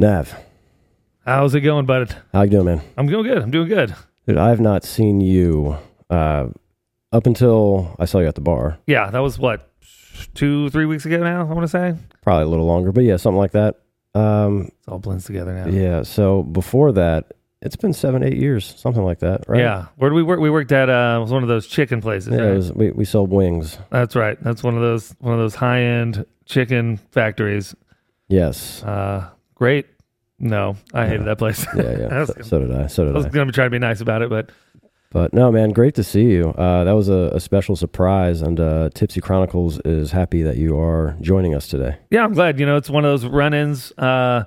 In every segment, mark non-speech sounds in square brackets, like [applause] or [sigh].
Nav, How's it going, bud? how you doing, man? I'm doing good. I'm doing good. Dude, I have not seen you uh, up until I saw you at the bar. Yeah, that was what two, three weeks ago now. I want to say Probably a little longer, but yeah, something like that. Um, it all blends together now. yeah. So before that, it's been seven, eight years, something like that, right? Yeah. Where did we work? We worked at uh, was one of those chicken places. Yeah, right? was, we we sold wings. That's right. That's one of those one of those high end chicken factories. Yes. Uh, great. No, I hated that place. Yeah, yeah. [laughs] So, so did I. So did I did was I. gonna try to be nice about it, but But no, man, great to see you. Uh, that was a, a special surprise, and uh, Tipsy Chronicles is happy that you are joining us today. yeah, I'm glad. You know, it's one of those run-ins uh,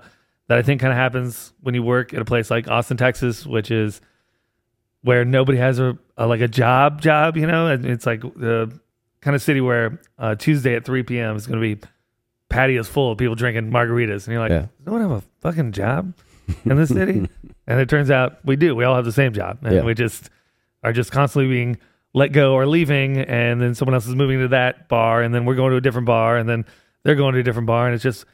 that I think kind of happens when you work at a place like Austin, Texas, which is where nobody has a, a like a job job. You know, and it's like the kind of city where uh, Tuesday at 3 p.m. is going to be patios full of people drinking margaritas, and you're like, Yeah. does no one have a fucking job in this city? [laughs] and it turns out we do. We all have the same job, and Yeah. we just are just constantly being let go or leaving, and then someone else is moving to that bar, and then we're going to a different bar, and then they're going to a different bar, and it's just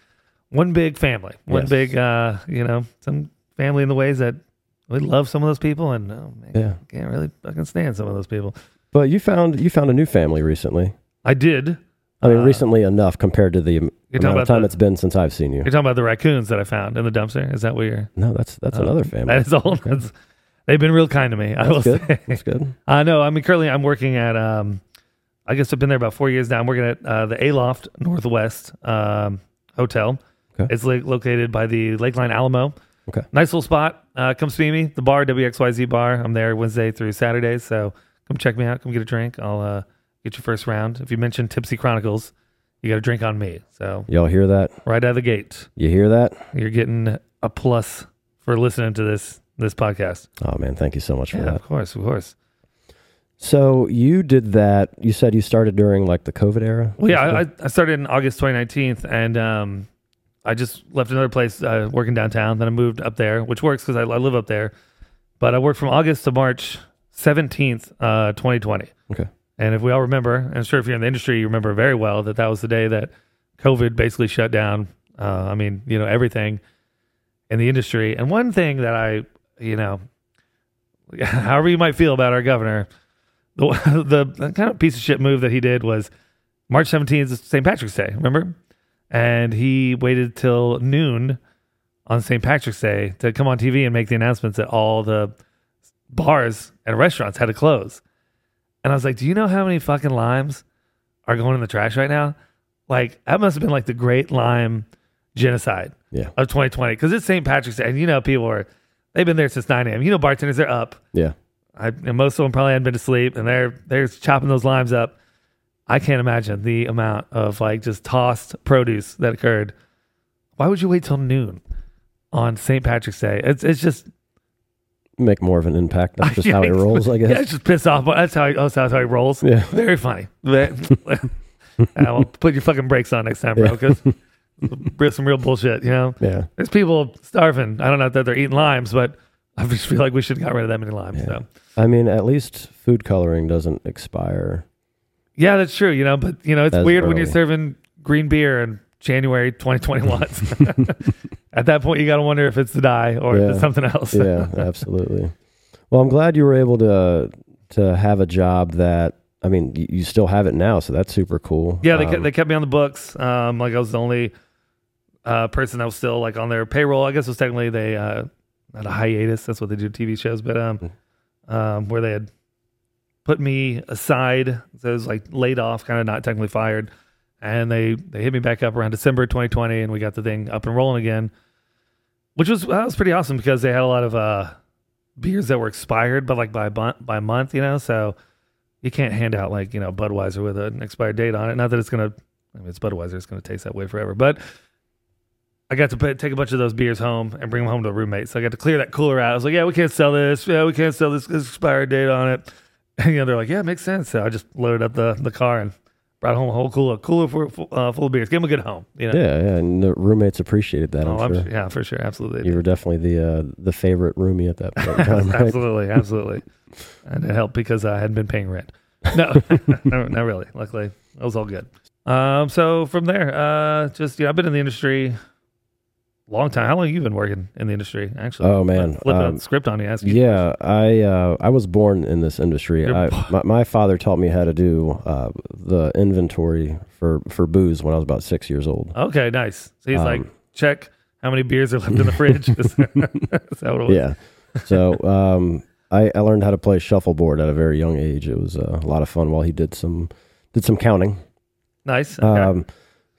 one big family, one Yes. big, uh, you know, some family in the ways that we love some of those people, and oh, man, Yeah. can't really fucking stand some of those people. But you found you found a new family recently. I did. I mean, Uh, recently enough compared to the am- You're talking amount of time the, it's been since I've seen you. you're talking about the raccoons that I found in the dumpster. Is that what you're? No, that's that's Oh, another family. That is old. That's, they've been real kind to me. I will That's good. say. That's good. [laughs] I know. I mean, currently I'm working at. Um, I guess I've been there about four years now. I'm working at uh, the Aloft Northwest um, Hotel. Okay. It's like located by the Lakeline Alamo. Okay. Nice little spot. Uh, come see me. The bar, WXYZ bar. I'm there Wednesday through Saturday. So come check me out. Come get a drink. I'll uh, get your first round. If you mention Tipsy Chronicles, you got a drink on me. So Y'all hear that? right out of the gate, You hear that? you're getting a plus for listening to this this podcast. Oh man, thank you so much for Yeah, that. of course, of course. So you did that. You said you started during like the COVID era. Well, yeah, I, I started in August 2019, and um, I just left another place uh, working downtown. Then I moved up there, which works because I, I live up there. But I worked from August to March 17th, uh, 2020. Okay. And if we all remember, and I'm sure if you're in the industry, you remember very well that that was the day that COVID basically shut down. Uh, I mean, you know, everything in the industry. And one thing that I, you know, [laughs] however you might feel about our governor, the, [laughs] the kind of piece of shit move that he did was March 17th is St. Patrick's Day, remember? And he waited till noon on St. Patrick's Day to come on TV and make the announcements that all the bars and restaurants had to close. And I was like, do you know how many fucking limes are going in the trash right now? Like, that must have been like the great lime genocide Yeah. of 2020 because it's St. Patrick's Day. And you know, people are, they've been there since 9 a.m. You know, bartenders, they're up. Yeah. I, and most of them probably hadn't been to sleep and they're they're chopping those limes up. I can't imagine the amount of like just tossed produce that occurred. Why would you wait till noon on St. Patrick's Day? It's it's just Make more of an impact. That's [laughs] just how he rolls, I yeah, guess. it's just piss off. But that's how he, that's how he rolls. Yeah. Very funny. But- I will put your fucking brakes on next time, bro, because [laughs] some real bullshit. You know, Yeah. there's people starving. I don't know that they're eating limes, but I just feel like we should have got rid of that many limes. Yeah. So. I mean, at least food coloring doesn't expire. Yeah, that's true. You know, but you know, it's That's weird when you're serving green beer in January 2021. [laughs] At that point, you got to wonder if it's the die or if it's something else. Yeah, [laughs] absolutely. Well, I'm glad you were able to to have a job that I mean, you, you still have it now, so that's super cool. yeah. They Um, kept, they kept me on the books. Um, like I was the only uh, person that was still like on their payroll. I guess it was technically they uh, had a hiatus. That's what they do TV shows, but um, um, where they had put me aside, so it was like laid off, kind of not technically fired, and they they hit me back up around December 2020, and we got the thing up and rolling again, which was that was pretty awesome because they had a lot of uh, beers that were expired, but like by month, by month, you know, so you can't hand out like you know Budweiser with an expired date on it. Not that it's gonna, I mean, it's Budweiser, it's gonna taste that way forever, but. I got to put, take a bunch of those beers home and bring them home to a roommate. So I got to clear that cooler out. I was like, "Yeah, we can't sell this. Yeah, we can't sell this. This expired date on it." And [laughs] you know, they're like, "Yeah, it makes sense." So I just loaded up the, the car and brought home a whole cooler, cooler for, uh, full of beers. Give them a good home. You know? Yeah, yeah, and the roommates appreciated that. Oh, I'm I'm sure. yeah, for sure, absolutely. You were definitely the uh, the favorite roomie at that point [laughs] time, absolutely, absolutely. And it helped because I hadn't been paying rent. No, [laughs] no, not really. Luckily, it was all good. Um, so from there, uh, just you know, I've been in the industry long time. How long have you been working in the industry? Actually, Oh, man. flip Um, a script on you. Ask you. Yeah, I uh, I was born in this industry. I, my, my father taught me how to do uh, the inventory for, for booze when I was about six years old. Okay, nice. So he's like, Um, check how many beers are left in the fridge. [laughs] [laughs] Is that what it was? Yeah. So um, I, I learned how to play shuffleboard at a very young age. It was uh, a lot of fun while he did some did some counting. Nice. Okay. Um,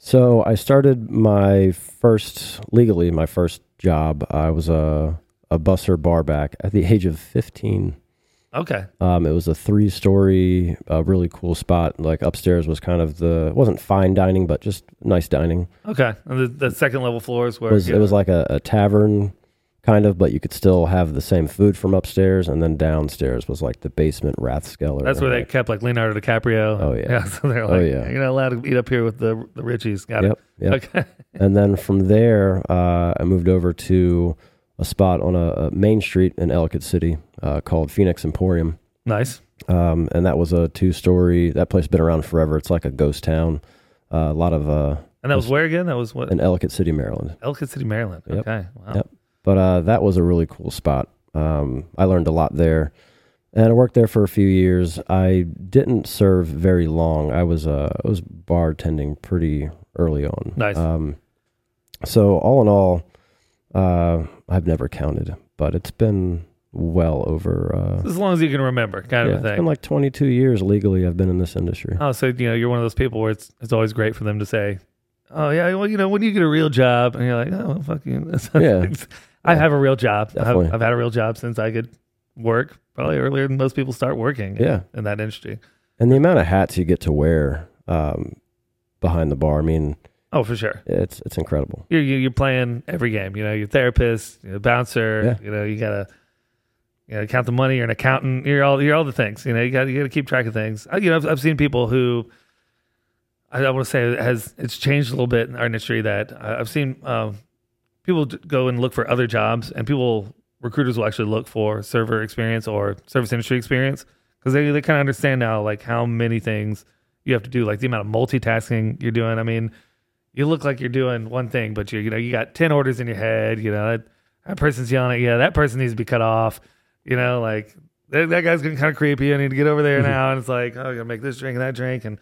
so I started my first legally my first job. I was a a busser barback at the [laughs] age of fifteen. okay. Um, it was a three story, uh, really cool spot. Like upstairs was kind of the it wasn't fine dining, but just nice dining. Okay. And the, the second level floors where It was it was like a, a tavern kind of, but you could still have the same food from upstairs, and then downstairs was like the basement Rathskeller. That's where they like- kept like Leonardo DiCaprio. Oh, yeah. [laughs] So they're Oh, yeah. you're not allowed to eat up here with the the Richies. Got Yep, yep. [laughs] Okay. and then from there, uh, I moved over to a spot on a, a main street in Ellicott City uh, called Phoenix Emporium. Nice. Um, and that was a two story. That place has been around forever. It's like a ghost town. Uh, a lot of uh, And that was where again? That was what? in Ellicott City, Maryland. Ellicott City, Maryland. Yep. Okay. Wow. Yep. But uh, that was a really cool spot. Um, I learned a lot there, and I worked there for a few years. I didn't serve very long. I was uh, I was bartending pretty early on. Nice. Um, so all in all, uh, I've never counted, but it's been well over. Uh, As long as you can remember, kind yeah, of a it's thing. been like 22 years legally. I've been in this industry. Oh, so you know, you're one of those people where it's it's always great for them to say, "Oh yeah, well, you know, when you get a real job," and you're like, "Oh, well, fuck you." [laughs] Yeah. I have a real job. Definitely. I've, I've had a real job since I could work, probably earlier than most people start working. in- Yeah. in that industry. And the amount of hats you get to wear um, behind the bar, I mean, Oh, for sure. it's it's incredible. You're you- you're playing every game. You know, you're therapist, you're a bouncer. Yeah. You know, you gotta. You gotta count the money. You're an accountant. You're all you're all the things. You know, you got you got to keep track of things. I, you know, I've, I've seen people who I, I want to say it has it's changed a little bit in our industry. That I- I've seen um, people go and look for other jobs, and people recruiters will actually look for server experience or service industry experience because they they kind of understand now like how many things you have to do, like the amount of multitasking you're doing. I mean, you look like you're doing one thing, but you you know you got ten orders in your head. You know that, that person's yelling at you. That person needs to be cut off. You know, like that, that guy's getting kind of creepy. I need to get over there now. And it's like, oh, I gotta make this drink and that drink. And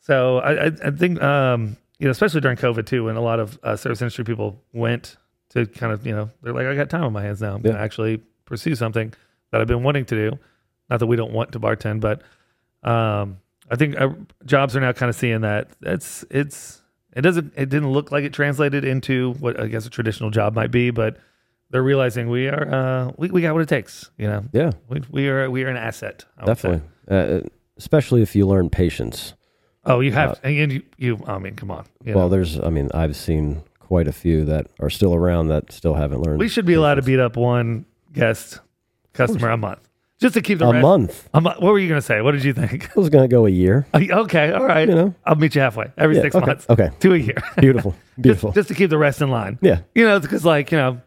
so I I, I think um you know especially during COVID too, when a lot of uh, service industry people went to kind of you know they're like I got time on my hands now. I'm gonna actually pursue something that I've been wanting to do. Not that we don't want to bartend, but um I think uh, jobs are now kind of seeing that it's it's it doesn't it didn't look like it translated into what I guess a traditional job might be, but they're realizing we are uh we, we got what it takes, you know. Yeah, We we are we are an asset. I would say. definitely. Uh, especially if you learn patience. Oh, you have uh, and you, you I mean, come on. Well, know. there's, I mean, I've seen quite a few that are still around that still haven't learned. we should be allowed to beat up one guest customer a month. Just to keep the a rest month. a month. What were you going to say? What did you think? I was going to go a year. [laughs] okay, all right. You know. I'll meet you halfway. Every Yeah, 6 okay, months Okay. to a year. Beautiful. [laughs] Beautiful. just, just to keep the rest in line. yeah. You know, because like, you know,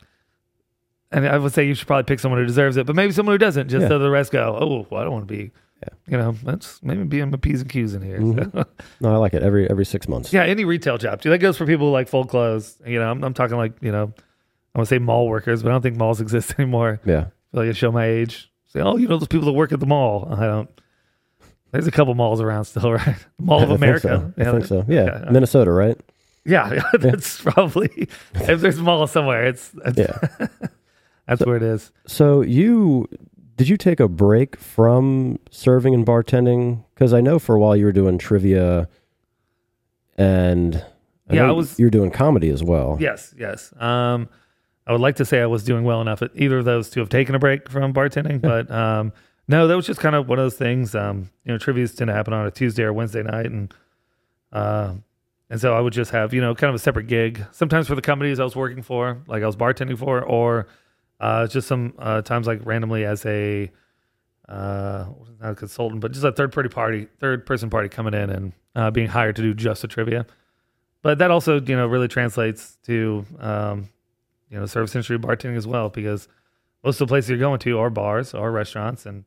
and I would say you should probably pick someone who deserves it, but maybe someone who doesn't, just Yeah. so the rest go, oh, well, I don't want to be, Yeah. you know, let's maybe be my P's and Q's in here. Mhm. [laughs] No, I like it. Every every six months. yeah, any retail job too. That goes for people who like full clothes. You know, I'm, I'm talking like, you know, I want to say mall workers, but I don't think malls [laughs] exist anymore. Yeah. I feel like I show my age. Say, oh, you know, those people that work at the mall. I don't. There's a couple malls around still, [laughs] right? Mall of I think America. so. I think so. Yeah. Yeah. Minnesota, right? Yeah, that's probably if there's a mall somewhere, it's, it's Yeah. that's where it is. So you did you take a break from serving and bartending? Because I know for a while you were doing trivia, and I Yeah, I was- You were doing comedy as well. Yes, yes. Um, I would like to say I was doing well enough at either of those to have taken a break from bartending, [laughs] but um, no, that was just kind of one of those things. Um, you know, trivia's tend to happen on a Tuesday or Wednesday night, and uh, and so I would just have you know kind of a separate gig. Sometimes for the companies I was working for, like I was bartending for, or uh, just some uh, times like randomly as a uh, not a consultant, but just a third party party, third person party coming in and uh, being hired to do just a trivia. But that also, you know, really translates to, um, you know, service industry bartending as well, because most of the places you're going to are bars or restaurants, and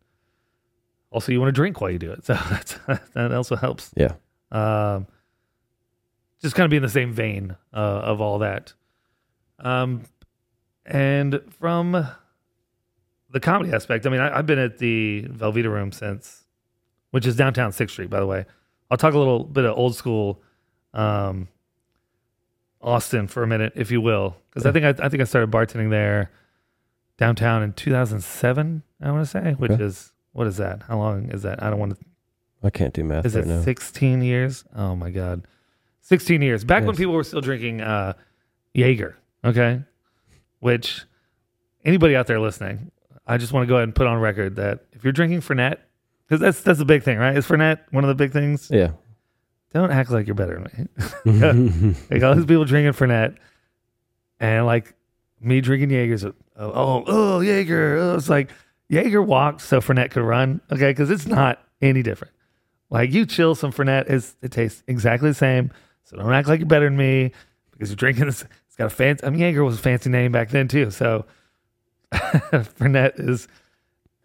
also you want to drink while you do it, [laughs] so that's, that also helps. Yeah. Um, just kind of be in the same vein uh, of all that. Um, and from the comedy aspect, I mean, I, I've been at the Velveeta Room since, which is downtown Sixth Street, by the way. I'll talk a little bit of old school, um, Austin for a minute, if you will, because I think I, I think I started bartending there downtown in 2007. I want to say, which Okay. is what is that? How long is that? I don't want to. I can't do math Is right it now. 16 years? Oh my god, 16 years. Back when people were still drinking uh, Jaeger. Okay, which anybody out there listening, I just want to go ahead and put on record that if you're drinking Fernet, because that's that's the big thing, right? Is Fernet one of the big things? Yeah. Don't act like you're better than me. [laughs] like all these people drinking Fernet, and like me drinking Jaegers. Oh, oh, oh Jaeger. Oh, it's like Jaeger walked so Fernet could run. Okay, because it's not any different. Like you chill some Fernet, is it tastes exactly the same. So don't act like you're better than me because you're drinking this. Got a fancy. I mean, Jaeger was a fancy name back then too. So [laughs] Fernet is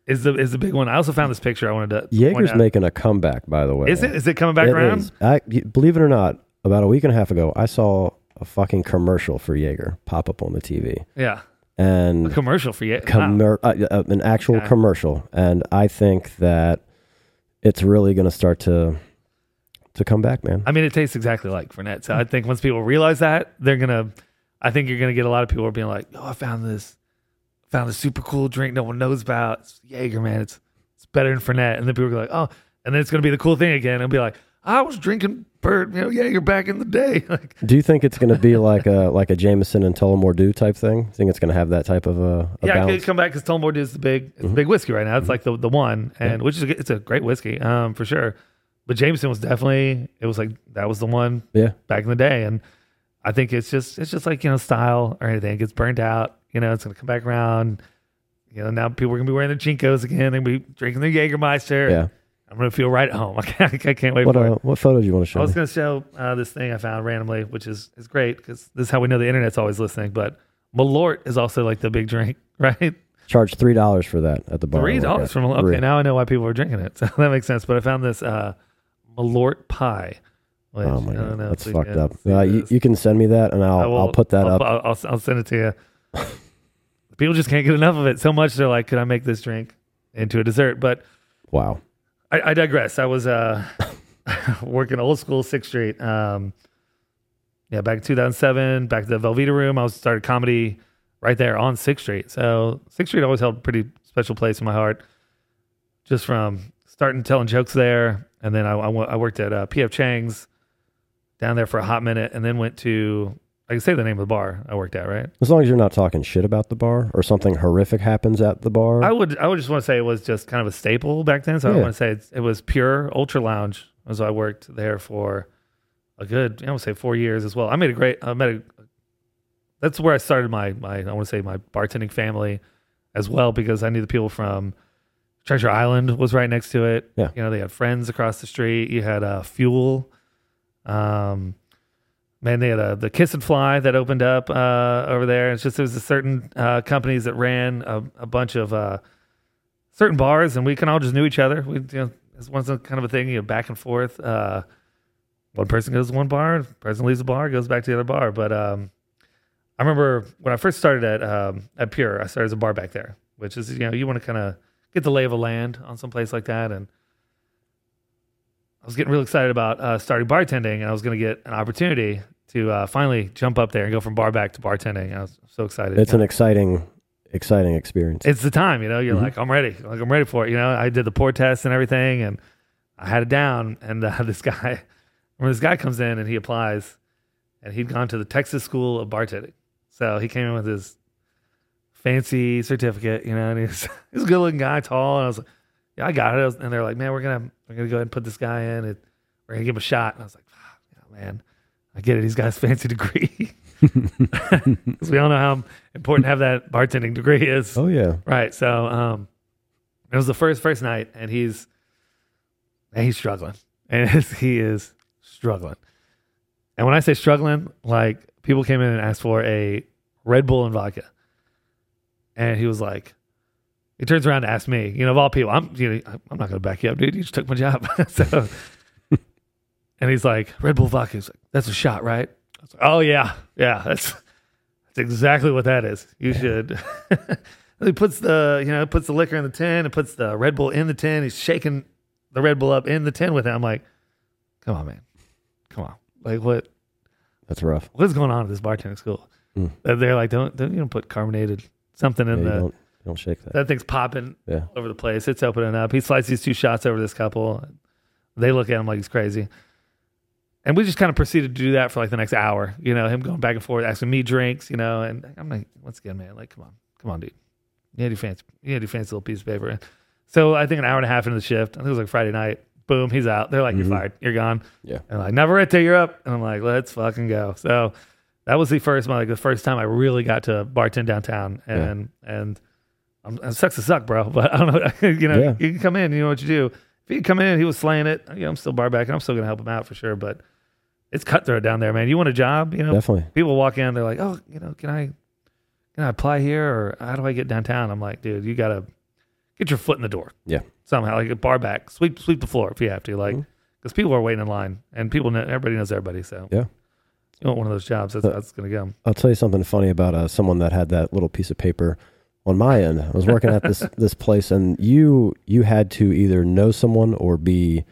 is the is the big one. I also found this picture. I wanted to Jaeger's making a comeback, by the way. Is it? Is it coming back It around? is. I, believe it or not, about a week and a half ago, I saw a fucking commercial for Jaeger pop up on the TV, Yeah, and a commercial for you. Wow. uh, uh, an actual commercial, and I think that it's really going to start to to come back, man. I mean, it tastes exactly like Fernet. So I think once people realize that, they're gonna. I think you're gonna get a lot of people being like, "Oh, I found this, found this super cool drink no one knows about. It's Jaeger, man. It's it's better than Fernet." And then people are like, "Oh," and then it's gonna be the cool thing again. It'll be like, "I was drinking Bird, you know, Jaeger back in the day." [laughs] like, Do you think it's going to be like a like a Jameson and Tullamore Dew type thing? Think it's going to have that type of a, a yeah, it could come back because Tullamore Dew is the big, it's the Mhm. big whiskey right now. It's like the the one, and which is a, it's a great whiskey, um, for sure. But Jameson was definitely it was like that was the one Yeah, back in the day. And I think it's just it's just like, you know, style or anything. It gets burnt out, you know, it's gonna come back around. You know, now people are gonna be wearing their JNCOs again, they're gonna be drinking their Jägermeister. yeah. I'm gonna feel right at home. [laughs] I can't, I can't wait What for uh, it. what photo do you want to show? I was me? gonna show uh, this thing I found randomly, which is is great because this is how we know the internet's always listening. But Malort is also like the big drink, [laughs] right? Charge three dollars for that at the bar. Three dollars from okay. Now I know why people are drinking it, [laughs] so that makes sense. But I found this uh, Malort pie. Which, Oh my god, know that's fucked up. Uh, you, you can send me that, and I'll will- I'll put that I'll, up. I'll, I'll, I'll send it to you. [laughs] People just can't get enough of it so much. They're like, could I make this drink into a dessert? But Wow. I, I digress. I was uh, [laughs] working old school Sixth Street. Um, yeah, back in 2007, back to the Velveeta Room. I was started comedy right there on Sixth Street. So Sixth Street always held a pretty special place in my heart, just from starting telling jokes there, and then I, I, I worked at uh, PF Chang's down there for a hot minute, and then went to I can say the name of the bar I worked at, right? As long as you're not talking shit about the bar or something horrific happens at the bar. I would I would just want to say it was just kind of a staple back then. So I Yeah. want to say it's, it was pure ultra lounge. So I worked there for a good I would say four years as well. I made a great I met a that's where I started my my I want to say my bartending family as well because I knew the people from Treasure Island was right next to it. Yeah. You know, they had friends across the street. You had uh, Fuel. Um man, they had a, the Kiss and Fly that opened up uh, over there. It's just there was a certain uh, companies that ran a, a bunch of uh, certain bars, and we kind of all just knew each other. We, you know, it was kind of a thing, you know, back and forth. Uh, one person goes to one bar, person leaves the bar, goes back to the other bar. But um, I remember when I first started at um, at Pure, I started as a bar back there, which is you know you want to kind of get the lay of a land on some place like that, and I was getting real excited about uh, starting bartending, and I was going to get an opportunity to uh, finally jump up there and go from bar back to bartending. I was so excited. it's an exciting, exciting experience. it's the time, you know. You're Mhm. like, I'm ready. Like I'm ready for it. You know, I did the pour test and everything, and I had it down. And uh, [laughs] this guy, when this guy comes in and he applies, and he'd gone to the Texas School of Bartending, so he came in with his fancy certificate, you know, and he's [laughs] he's a good looking guy, tall, and I was like, yeah, I got it. And they're like, man, we're gonna we're gonna go ahead and put this guy in. And we're gonna give him a shot. And I was like, "Fuck, yeah, man, I get it. He's got his fancy degree. [laughs] Because we all know how important to have that bartending degree is. oh yeah. Right. So um it was the first first night and he's and he's struggling. And [laughs] he is struggling. And when I say struggling, like people came in and asked for a Red Bull and vodka. And he was like he turns around to ask me, you know, of all people, I'm you know, I'm not gonna back you up, dude. You just took my job. [laughs] so [laughs] and he's like, Red Bull vodka. Like, that's a shot, right? I was like, oh yeah, yeah, that's It's exactly what that is. You should. [laughs] he puts the you know puts the liquor in the tin and puts the Red Bull in the tin. He's shaking the Red Bull up in the tin with it. I'm like, come on, man, come on. Like what That's rough. what is going on at this bartending school? Mm. They're like, don't don't you know put carbonated something in you the don't, shake that. that thing's popping Yeah. over the place. It's opening up. He slides these two shots over this couple. They look at him like he's crazy. And we just kind of proceeded to do that for like the next hour. You know, him going back and forth, asking me drinks, you know, and I'm like, once again, man, like, come on, come on, dude. You had your fancy, you had your fancy little piece of paper. So I think an hour and a half into the shift, I think it was like Friday night, boom, he's out. They're like, Mhm. you're fired, you're gone. Yeah. And like, never it till you're up. And I'm like, let's fucking go. So that was the first, like the first time I really got to bartend downtown. And, and, um, it sucks to suck, bro. [laughs] But I don't know. [laughs] you know, Yeah. you can come in. You know what you do. If he come in, he was slaying it. You know, I'm still bar back, and I'm still gonna help him out for sure. But it's cutthroat down there, man. You want a job? You know, Definitely. people walk in, they're like, "Oh, you know, can I, can I apply here, or how do I get downtown?" I'm like, "Dude, you gotta get your foot in the door. Yeah. somehow, like a bar back, sweep sweep the floor if you have to, like, because people are waiting in line, and people know everybody knows everybody. So Yeah. you want one of those jobs. That's Uh, that's gonna go. I'll tell you something funny about uh, someone that had that little piece of paper on my end. I was working at this [laughs] this place, and you you had to either know someone or be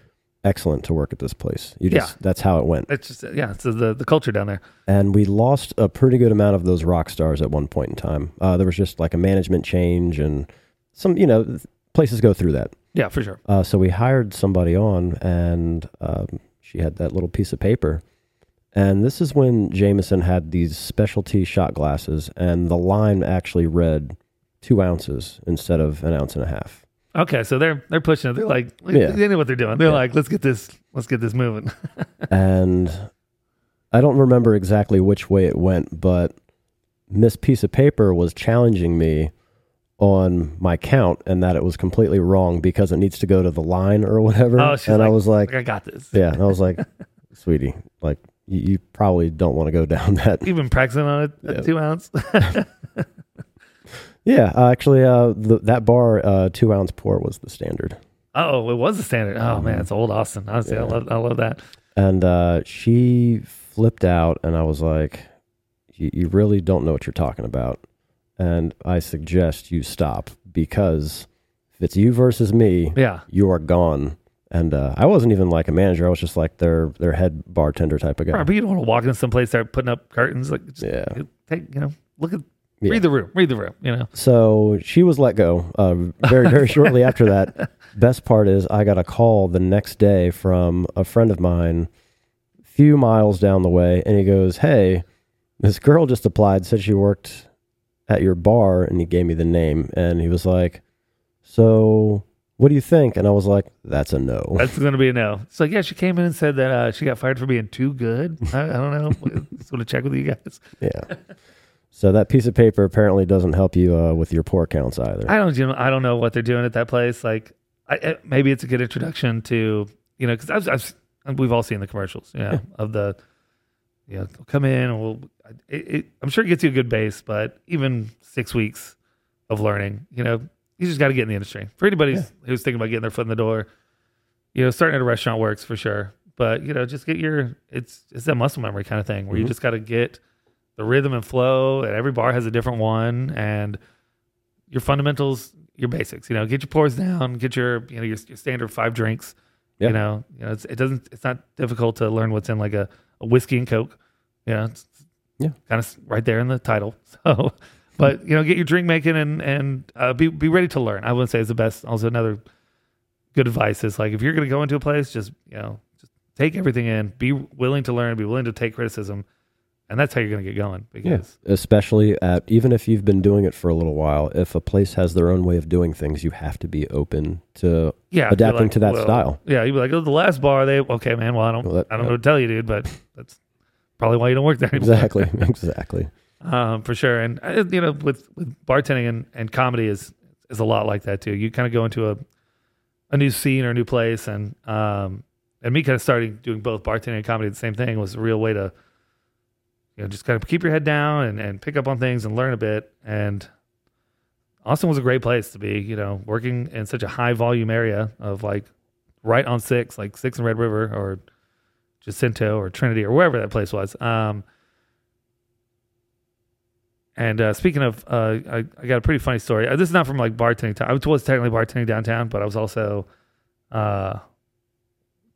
excellent to work at this place. You just that's how it went. It's just yeah, it's the the culture down there. And we lost a pretty good amount of those rock stars at one point in time. Uh, there was just like a management change, and some you know places go through that. Yeah, for sure. Uh, so we hired somebody on, and um, she had that little piece of paper. And this is when Jameson had these specialty shot glasses, and the line actually read two ounces instead of an ounce and a half. Okay, so they're they're pushing it. They're like, Yeah. they know what they're doing. They're Yeah. like, let's get this, let's get this moving. [laughs] and I don't remember exactly which way it went, but this Piece of Paper was challenging me on my count and that it was completely wrong because it needs to go to the line or whatever. Oh, and I was like, Like, I got this. Yeah, and I was like, [laughs] sweetie, like you, you probably don't want to go down that. You've been practicing on it, Yeah. two ounce. [laughs] Yeah, uh, actually, uh, the, that bar uh, two ounce pour was the standard, oh, it was the standard. Oh man, it's old Austin. Honestly, I love, I love that. and uh, she flipped out, and I was like, you, "You really don't know what you're talking about," and I suggest you stop because if it's you versus me, Yeah, you are gone. And uh, I wasn't even like a manager; I was just like their their head bartender type of guy. Right, but you don't want to walk in someplace start putting up curtains. Like, just Yeah. take you know, look at Yeah. read the room, read the room. You know, So she was let go uh, very, very [laughs] shortly after that. Best part is I got a call the next day from a friend of mine, few miles down the way, and he goes, "Hey, this girl just applied, said she worked at your bar," and he gave me the name, and he was like, "So, what do you think?" And I was like, "That's a no." that's going to be a no. Like, yeah, she came in and said that uh, she got fired for being too good. I, I don't know. [laughs] Just want to check with you guys. yeah. So that piece of paper apparently doesn't help you uh, with your pour counts either. I don't, you know, I don't know what they're doing at that place. Like, I, I, maybe it's a good introduction to, you know, because I've, I've, we've all seen the commercials, you know, of the, you know, come in and we'll. It, it, I'm sure it gets you a good base, but even six weeks of learning, you know, you just got to get in the industry. For anybody who's- who's thinking about getting their foot in the door, you know, starting at a restaurant works for sure, but you know, just get your. It's it's that muscle memory kind of thing where you Mhm. just got to get the rhythm and flow, and every bar has a different one, and your fundamentals, your basics. You know, get your pours down, get your you know your, your standard five drinks. Yeah. You know, you know, it's, it doesn't. It's not difficult to learn what's in like a, a whiskey and coke. You know, it's Yeah. kind of right there in the title. [laughs] So, but you know, get your drink making and and uh, be be ready to learn. I wouldn't say it's the best. Also, another good advice is like if you're going to go into a place, just you know, just take everything in. Be willing to learn. Be willing to take criticism, and that's how you're going to get going. Because especially at even if you've been doing it for a little while if a place has their own way of doing things you have to be open to yeah, adapting like, to that well, style Yeah, you'd be like, oh, the last bar, they okay, man. Well, I don't, Well, that- I don't know what to tell you, dude, but that's probably why you don't work there anymore. exactly [laughs] exactly um, for sure. And uh, you know, with with bartending and, and comedy is is a lot like that too. You kind of go into a a new scene or a new place, and um, and me kind of starting doing both bartending and comedy the same thing was a real way to you know just kind of keep your head down and and pick up on things and learn a bit. And Austin was a great place to be. You know, working in such a high volume area of like right on six, like six and Red River or Jacinto or Trinity or wherever that place was. Um, And uh, speaking of, uh, I, I got a pretty funny story. Uh, This is not from like bartending time. I was technically bartending downtown, but I was also uh,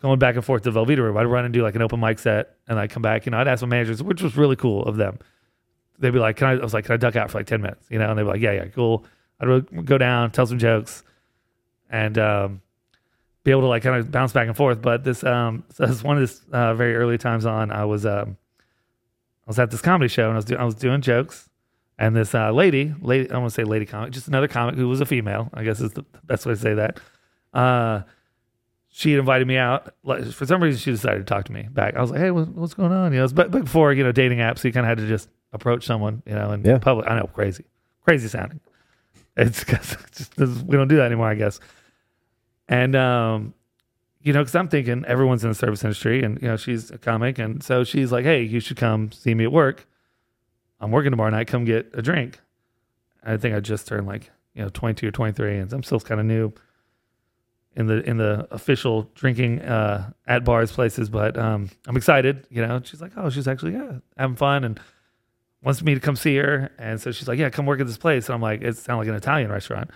going back and forth to Velveeta Room. I'd run and do like an open mic set, and I'd come back. You know, I'd ask my managers, which was really cool of them. They'd be like, "Can I?" I was like, "Can I duck out for like ten minutes?" You know, and they'd be like, "Yeah, yeah, cool." I'd really go down, tell some jokes, and um, be able to like kind of bounce back and forth. But this, um, so [laughs] this one of this uh, very early times on, I was um, I was at this comedy show and I was doing I was doing jokes, and this uh, lady, lady, I want to say lady comic, just another comic who was a female, I guess is the best way to say that. Uh, she had invited me out. Like, for some reason, she decided to talk to me back. I was like, "Hey, what, what's going on?" You know, it's back before you know dating apps, you kind of had to just approach someone, you know, in Yeah. public. I know, crazy, crazy sounding. [laughs] It's because we don't do that anymore, I guess. And um, you know, because I'm thinking everyone's in the service industry, and you know, she's a comic, and so she's like, "Hey, you should come see me at work. I'm working tomorrow night. Come get a drink." I think I just turned like you know 22 or 23, and I'm still kind of new in the in the official drinking uh, at bars places, but um, I'm excited. You know, she's like, "Oh, she's actually yeah having fun," and wants me to come see her, and so she's like, "Yeah, come work at this place." And I'm like, "It sounds like an Italian restaurant."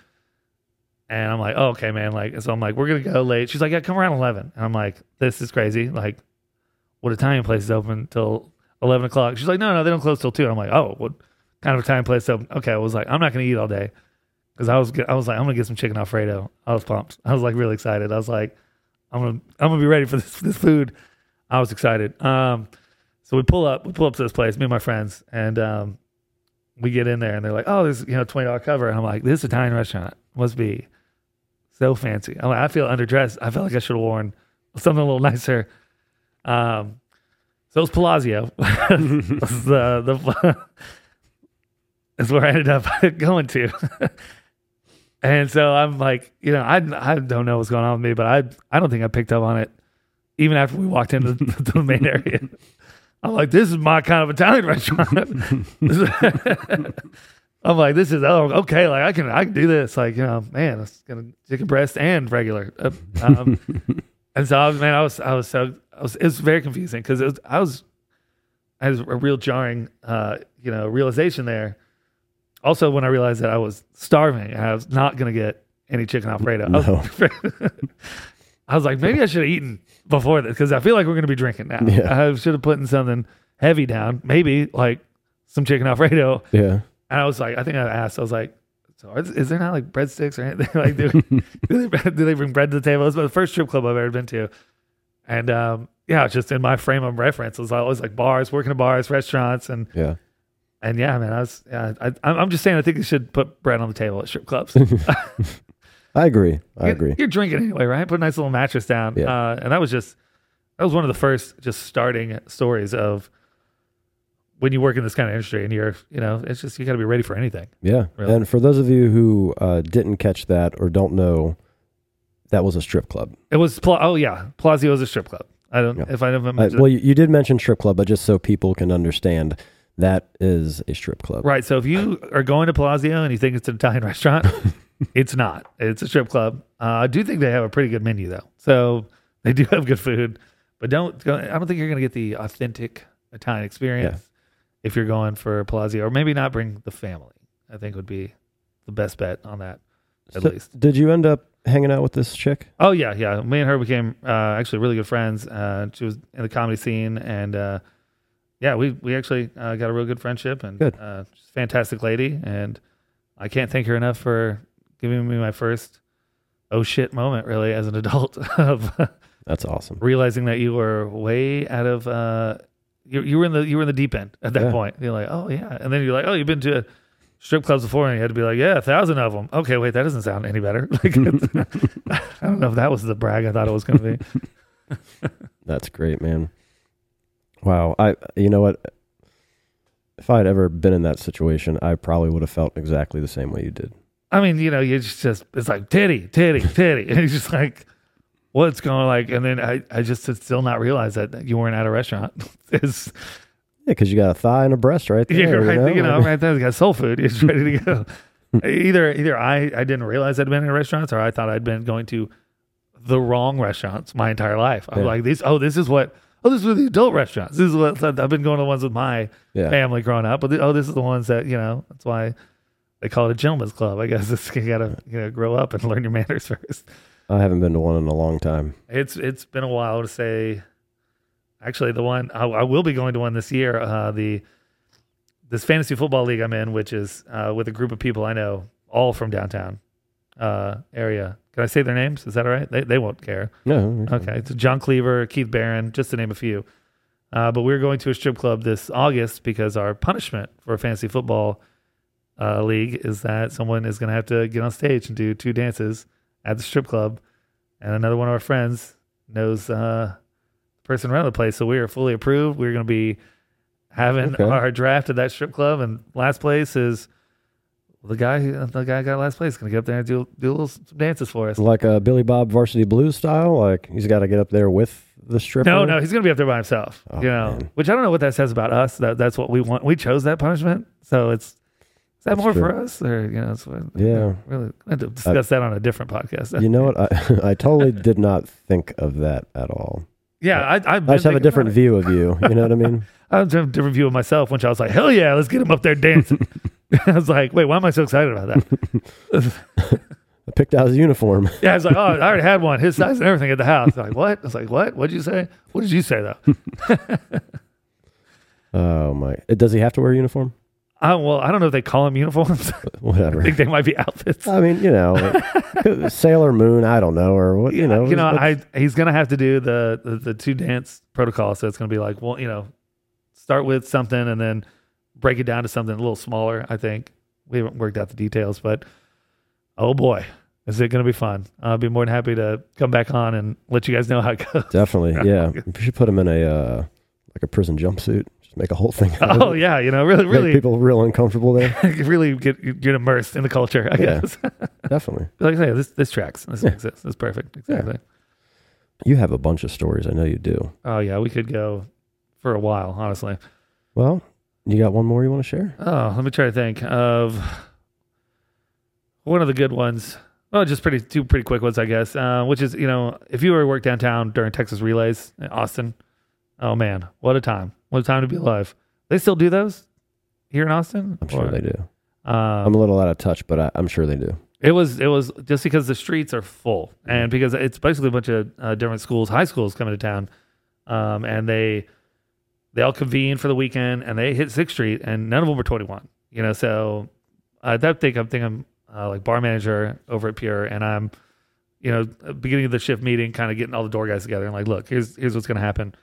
And I'm like, oh, okay, man. Like, so I'm like, we're gonna go late. She's like, yeah, come around eleven. And I'm like, this is crazy. Like, what Italian place is open till eleven o'clock? She's like, no, no, they don't close till two. And I'm like, oh, what kind of Italian place? So okay, I was like, I'm not gonna eat all day because I was, I was like, I'm gonna get some chicken alfredo. I was pumped. I was like really excited. I was like, I'm gonna, I'm gonna be ready for this, [laughs] this food. I was excited. Um, so we pull up, we pull up to this place, me and my friends, and um, we get in there, and they're like, oh, there's you know twenty dollar cover, and I'm like, this Italian restaurant must be so fancy. I'm like, I feel underdressed. I felt like I should have worn something a little [laughs] nicer. Um, so it was Palazio. [laughs] was the the is where I ended up going to. And so I'm like, you know, I I don't know what's going on with me, but I I don't think I picked up on it even after we walked into the, [laughs] the main area. I'm like, this is my kind of Italian [laughs] restaurant. [laughs] I'm like, this is oh okay, like I can I can do this, like you know, man, it's gonna chicken breast and regular. Uh, Um, and so I was, man, I was I was so I was it was very confusing because it was I was I had a real jarring uh you know realization there. Also, when I realized that I was starving and I was not gonna get any chicken alfredo, I was, [laughs] I was like, maybe I should have eaten before this because I feel like we're gonna be drinking now. Yeah. I should have put in something heavy down, maybe like some chicken alfredo. yeah. And I was like, I think I asked, I was like, so is, is there not like breadsticks or anything? [laughs] like, do, [laughs] do, they, do they bring bread to the table? It's the first strip club I've ever been to. And um, yeah, just in my frame of reference, it was always like bars, working at bars, restaurants. And Yeah. And yeah, man, I was, yeah, I, I'm just saying, I think they should put bread on the table at strip clubs. [laughs] I agree. I You're- agree. You're drinking anyway, right? Put a nice little mattress down. Yeah. Uh, and that was just, that was one of the first just starting stories of when you work in this kind of industry and you're, you know, it's just, you got to be ready for anything. Yeah. Really. And for those of you who uh, didn't catch that or don't know, that was a strip club. It was, Pla- oh yeah, Palazio was a strip club. I don't, Yeah. if I never Uh, well, you, you did mention strip club, but just so people can understand, that is a strip club. Right. So if you are going to Palazio and you think it's an Italian [laughs] restaurant, it's not. It's a strip club. Uh, I do think they have a pretty good menu though. So they do have good food, but don't. Go, I don't think you're going to get the authentic Italian experience if you're going for Palazio, or maybe not bring the family. I think would be the best bet on that, at So least. Did you end up hanging out with this chick? Oh yeah, yeah. Me and her became uh, actually really good friends. Uh, she was in the comedy scene, and uh, yeah, we we actually uh, got a real good friendship. And Good. Uh, she's a fantastic lady, and I can't thank her enough for giving me my first oh shit moment, really, as an adult [laughs] of That's awesome. realizing that you were way out of uh, you you were in the you were in the deep end at that Yeah. point. You're like, oh yeah, and then you're like, oh, you've been to strip clubs before, and you had to be like, yeah, a thousand of them. Okay, wait, that doesn't sound any better. [laughs] Like, [laughs] I don't know if that was the brag I thought it was going to be. That's great, man. Wow. I you know what? If I had ever been in that situation, I probably would have felt exactly the same way you did. I mean, you know, you just, just it's like titty, titty, titty, and it's just like, what's going like? And then I, I just still not realize that you weren't at a restaurant. [laughs] It's Yeah, because you got a thigh and a breast right there. you're right, you know? you know, right there, you got soul food. It's ready to go. [laughs] either, either I, I didn't realize I'd been in restaurants, or I thought I'd been going to the wrong restaurants my entire life. I'm Yeah. like, these, oh, this is what oh, this is the adult restaurants. This is what I've been going to the ones with my Yeah. family growing up. But the, oh, this is the ones that you know. That's why they call it a gentleman's club. I guess [laughs] it's, you gotta you know grow up and [laughs] learn your manners [laughs] first. I haven't been to one in a long time. It's it's been a while to say. Actually, the one I, I will be going to one this year. Uh, the this fantasy football league I'm in, which is uh, with a group of people I know, all from downtown uh, area. Can I say their names? Is that all right? They they won't care. No. Okay, it's John Cleaver, Keith Barron, just to name a few. Uh, but we're going to a strip club this August because our punishment for a fantasy football uh, league is that someone is going to have to get on stage and do two dances at the strip club, and another one of our friends knows uh, the person around the place, so we are fully approved. We're going to be having Okay. our draft at that strip club, and last place is the guy. who- The guy got last place is going to get up there and do do a little some dances for us. Like a Billy Bob Varsity Blues style. Like he's got to get up there with the stripper. No, no, he's gonna be up there by himself. Oh, you know, man. which I don't know what that says about us. That that's what we want. We chose that punishment, so it's is that That's more true. for us, or you know, what, Yeah. really. I had to discuss that on a different podcast. You know what? I, [laughs] [laughs] I totally did not think of that at all. yeah, I, I just have a different view of you. You know what I mean? [laughs] I have a different view of myself, which I was like, hell yeah, let's get him up there dancing. [laughs] I was like, wait, why am I so excited about that? [laughs] I picked out his uniform. [laughs] Yeah, I was like, oh, I already had one, his size and everything at the house. I'm like, what? I was like, what? What'd you say? What did you say though? Oh my! Uh, does he have to wear a uniform? I, well, I don't know if they call them uniforms. I Whatever. think they might be outfits. I mean, you know, Sailor Moon. I don't know, or what? You know, you know, I he's gonna have to do the, the the two dance protocol. So it's gonna be like, well, you know, start with something and then break it down to something a little smaller. I think we haven't worked out the details, but oh boy, is it gonna be fun? I'll be more than happy to come back on and let you guys know how it goes. definitely. [laughs] Yeah, we should put him in a uh, like a prison jumpsuit. Just make a whole thing. out of Oh yeah, you know, really, really, people real uncomfortable there. [laughs] really get get immersed in the culture. I Yeah. guess. [laughs] definitely. like I say, this this tracks. This Yeah. sense. This is perfect. Exactly. You have a bunch of stories. I know you do. Oh yeah, we could go for a while, honestly. Well, you got one more you want to share? Oh, let me try to think of one of the good ones. Well, just pretty two pretty quick ones, I guess. Uh, which is you know, if you were to work downtown during Texas Relays in Austin, oh man, what a time! What a time to be alive. They still do those here in Austin. I'm sure Or, they do. Um, I'm a little out of touch, but I, I'm sure they do. it was it was just because the streets are full, and because it's basically a bunch of uh, different schools, high schools coming to town, um, and they they all convene for the weekend, and they hit Sixth Street, and none of them were 21. You know, so uh, that think I'm thinking I'm uh, like bar manager over at Pure, and I'm you know beginning of the shift meeting, kind of getting all the door guys together, and like, look, here's here's what's going to happen,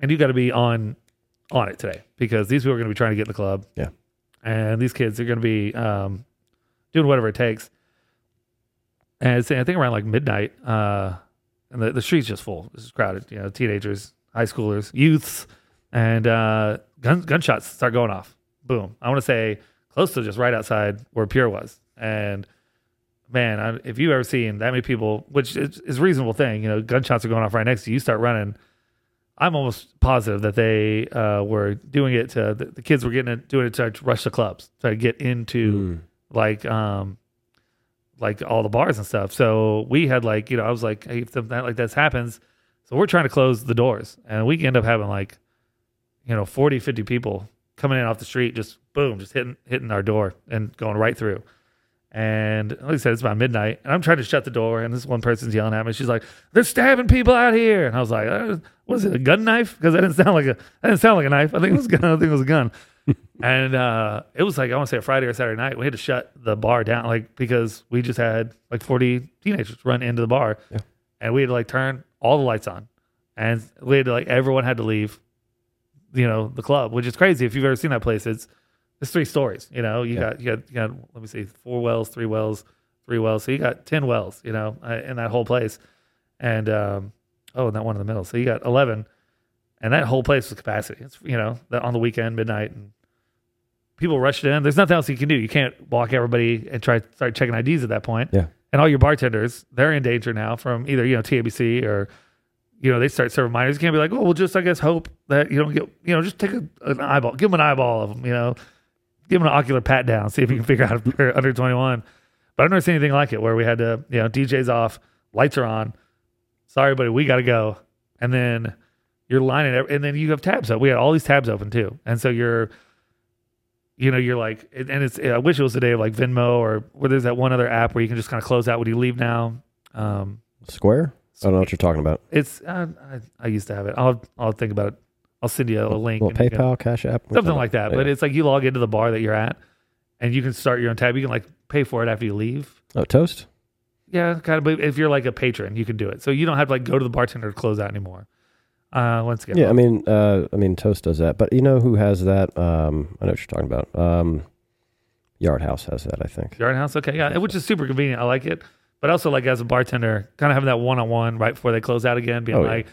and you got to be on on it today because these people are going to be trying to get in the club, Yeah. and these kids are going to be um, doing whatever it takes. And I think around like midnight, uh, and the, the street's just full. This is crowded. You know, teenagers, high schoolers, youths, and uh, gun, gunshots start going off. Boom. I want to say close to just right outside where Pure was. And man, I, if you've ever seen that many people, which is, is a reasonable thing, you know, gunshots are going off right next to you, you start running. I'm almost positive that they uh, were doing it to the, the kids were getting it, doing it to rush the clubs, try to get into Mm. like um like all the bars and stuff. So we had like, you know, I was like, hey, if something like this happens, so we're trying to close the doors and we end up having like, you know, 40, 50 people coming in off the street, just boom, just hitting, hitting our door and going right through. And like I said, it's about midnight and I'm trying to shut the door and this one person's yelling at me. She's like, they're stabbing people out here. And I was like, uh, what is it? A gun knife? Cause that didn't sound like a, that didn't sound like a knife. I think it was a gun. I think it was a gun [laughs] and uh, it was like I want to say a Friday or Saturday night. We had to shut the bar down, like because we just had like forty teenagers run into the bar, Yeah. and we had to like turn all the lights on, and we had to like everyone had to leave, you know, the club, which is crazy. If you've ever seen that place, it's it's three stories. You know, you Yeah. got you got you got let me see, four wells, three wells, three wells. So you got ten wells, you know, uh, in that whole place, and um, oh, and that one in the middle. So you got eleven, and that whole place was capacity. It's you know on the weekend, midnight, and people rushed in. There's nothing else you can do. You can't walk everybody and try start checking IDs at that point. Yeah. And all your bartenders, they're in danger now from either you know TABC or you know they start serving minors. You can't be like, oh, we'll just I guess hope that you don't get you know just take a, an eyeball, give them an eyeball of them, you know, give them an ocular pat down, see if you can figure out if they're [laughs] under 21. But I've never seen anything like it where we had to you know DJs off, lights are on. Sorry, buddy, we got to go, and then you're lining it, and then you have tabs up. We had all these tabs open too, and so you're, you know, you're like, and it's. I wish it was the day of like Venmo or where there's that one other app where you can just kind of close out when you leave now. Um, Square? I don't know what you're talking about. it's uh, I, I used to have it. I'll I'll think about it. I'll send you a link. Well, and you can- PayPal, Cash App, something like that. But it's like you log into the bar that you're at, and you can start your own tab. You can like pay for it after you leave. Oh, Toast? Yeah, kind of. But if you're like a patron, you can do it. So you don't have to like go to the bartender to close out anymore. Uh, once again, Yeah, I mean, uh, I mean, Toast does that, but you know who has that? Um, I know what you're talking about. Um, Yard House has that, I think. Yard House, okay, yeah, which is super convenient. I like it, but also like as a bartender, kind of having that one on one right before they close out again, being Oh, yeah. like,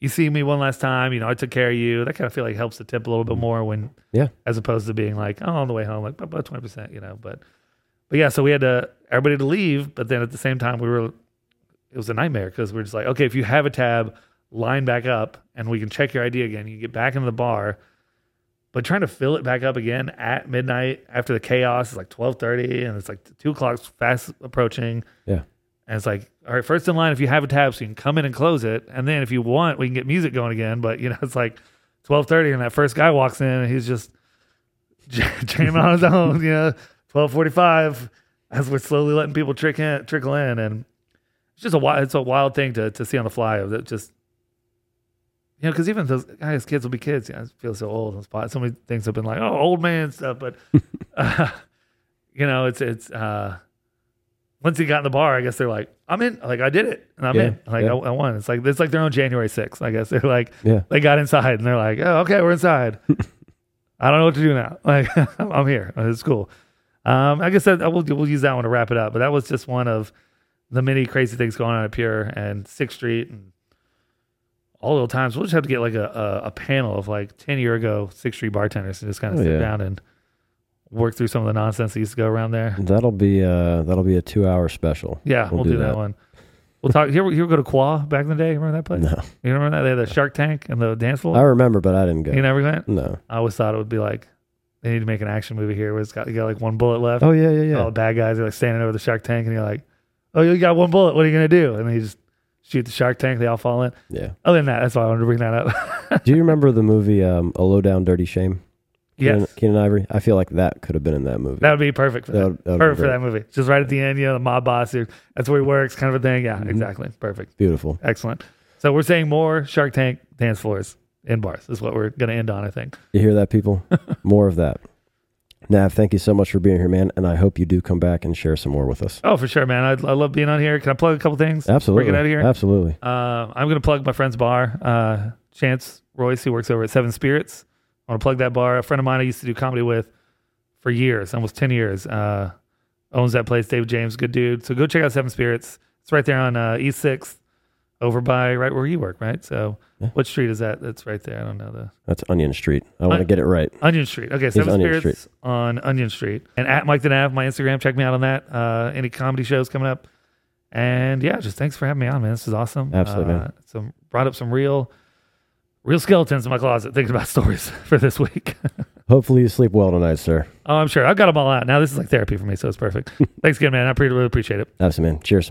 "You see me one last time, you know, I took care of you." That kind of feel like helps the tip a little bit more when, Yeah. as opposed to being like, "Oh, on the way home, like about twenty percent," you know. But, but yeah, so we had to everybody to leave, but then at the same time, we were, it was a nightmare because we are just like, okay, if you have a tab, line back up, and we can check your ID again. You get back into the bar. But trying to fill it back up again at midnight after the chaos is like twelve thirty, and it's like two o'clock fast approaching. Yeah. And it's like, all right, first in line if you have a tab, so you can come in and close it, and then if you want, we can get music going again. But you know, it's like twelve thirty, and that first guy walks in, and he's just [laughs] jamming on his own. You know, twelve forty five, as we're slowly letting people trick in, trickle in, and it's just a wild, it's a wild thing to to see on the fly of that just. You know, because even those guys, kids will be kids. You know, I feel so old on spot. So many things have been like, oh, old man stuff. But, [laughs] uh, you know, it's, it's, uh, once he got in the bar, I guess they're like, I'm in. Like, I did it. And I'm Yeah, in. Like, yeah. I, I won. It's like, it's like their own January 6th, I guess. [laughs] They're like, Yeah. they got inside and they're like, oh, okay, we're inside. [laughs] I don't know what to do now. Like, I'm here. It's cool. Um, I guess that we'll, we'll use that one to wrap it up. But that was just one of the many crazy things going on up here and Sixth Street and all the times. We'll just have to get like a, a, a panel of like 10 year ago Sixth Street bartenders and just kind of Oh, sit yeah. down and work through some of the nonsense that used to go around there. That'll be uh, that'll be a two hour special. Yeah, we'll, do, that. one. We'll talk. Here, here we go to Qua back in the day. Remember that place? No, You remember that? They had the Shark Tank and the dance floor. I remember, but I didn't go. you never went. no. I always thought it would be like they need to make an action movie here where it's got you got like one bullet left. Oh yeah, yeah, yeah. All the bad guys are like standing over the Shark Tank, and you're like, "Oh, you got one bullet. What are you gonna do?" And then you just shoot the Shark Tank. They all fall in. yeah. Other than that, that's why I wanted to bring that up. [laughs] Do you remember the movie um, A Low Down Dirty Shame? Yes, Keenen Ivory. I feel like that could have been in that movie. that would be perfect for that. That would- that would be perfect for great. that movie. Just right at the end, you know, the mob boss. That's where he works, kind of a thing. Yeah, Mhm. exactly. Perfect. Beautiful. Excellent. So we're saying more Shark Tank dance floors in bars is what we're going to end on. I think. You hear that, people? [laughs] more of that. Nav, thank you so much for being here, man, and I hope you do come back and share some more with us. Oh, for sure, man. I, I love being on here. Can I plug a couple things? Absolutely. Get out of here. Absolutely. Uh, I'm going to plug my friend's bar, uh, Chance Royce, who works over at Seven Spirits. I want to plug that bar. A friend of mine I used to do comedy with for years, almost 10 years, uh, owns that place. David James, good dude. So go check out Seven Spirits. It's right there on uh, East 6th, over by right where you work, right? So. What street is that? That's right there. I don't know the That's Onion Street. I want to get it right. Onion Street. Okay, Seven Onion Spirits on Onion Street. And at Mike the Nav, my Instagram. Check me out on that. Uh, any comedy shows coming up. And yeah, just thanks for having me on, man. This is awesome. Absolutely, Uh, man. Some brought up some real, real skeletons in my closet thinking about [laughs] stories for this week. [laughs] Hopefully you sleep well tonight, sir. oh, I'm sure I've got them all out now. This is like therapy for me, so it's perfect. [laughs] thanks again, man. I pretty really appreciate it. Absolutely, man. Cheers.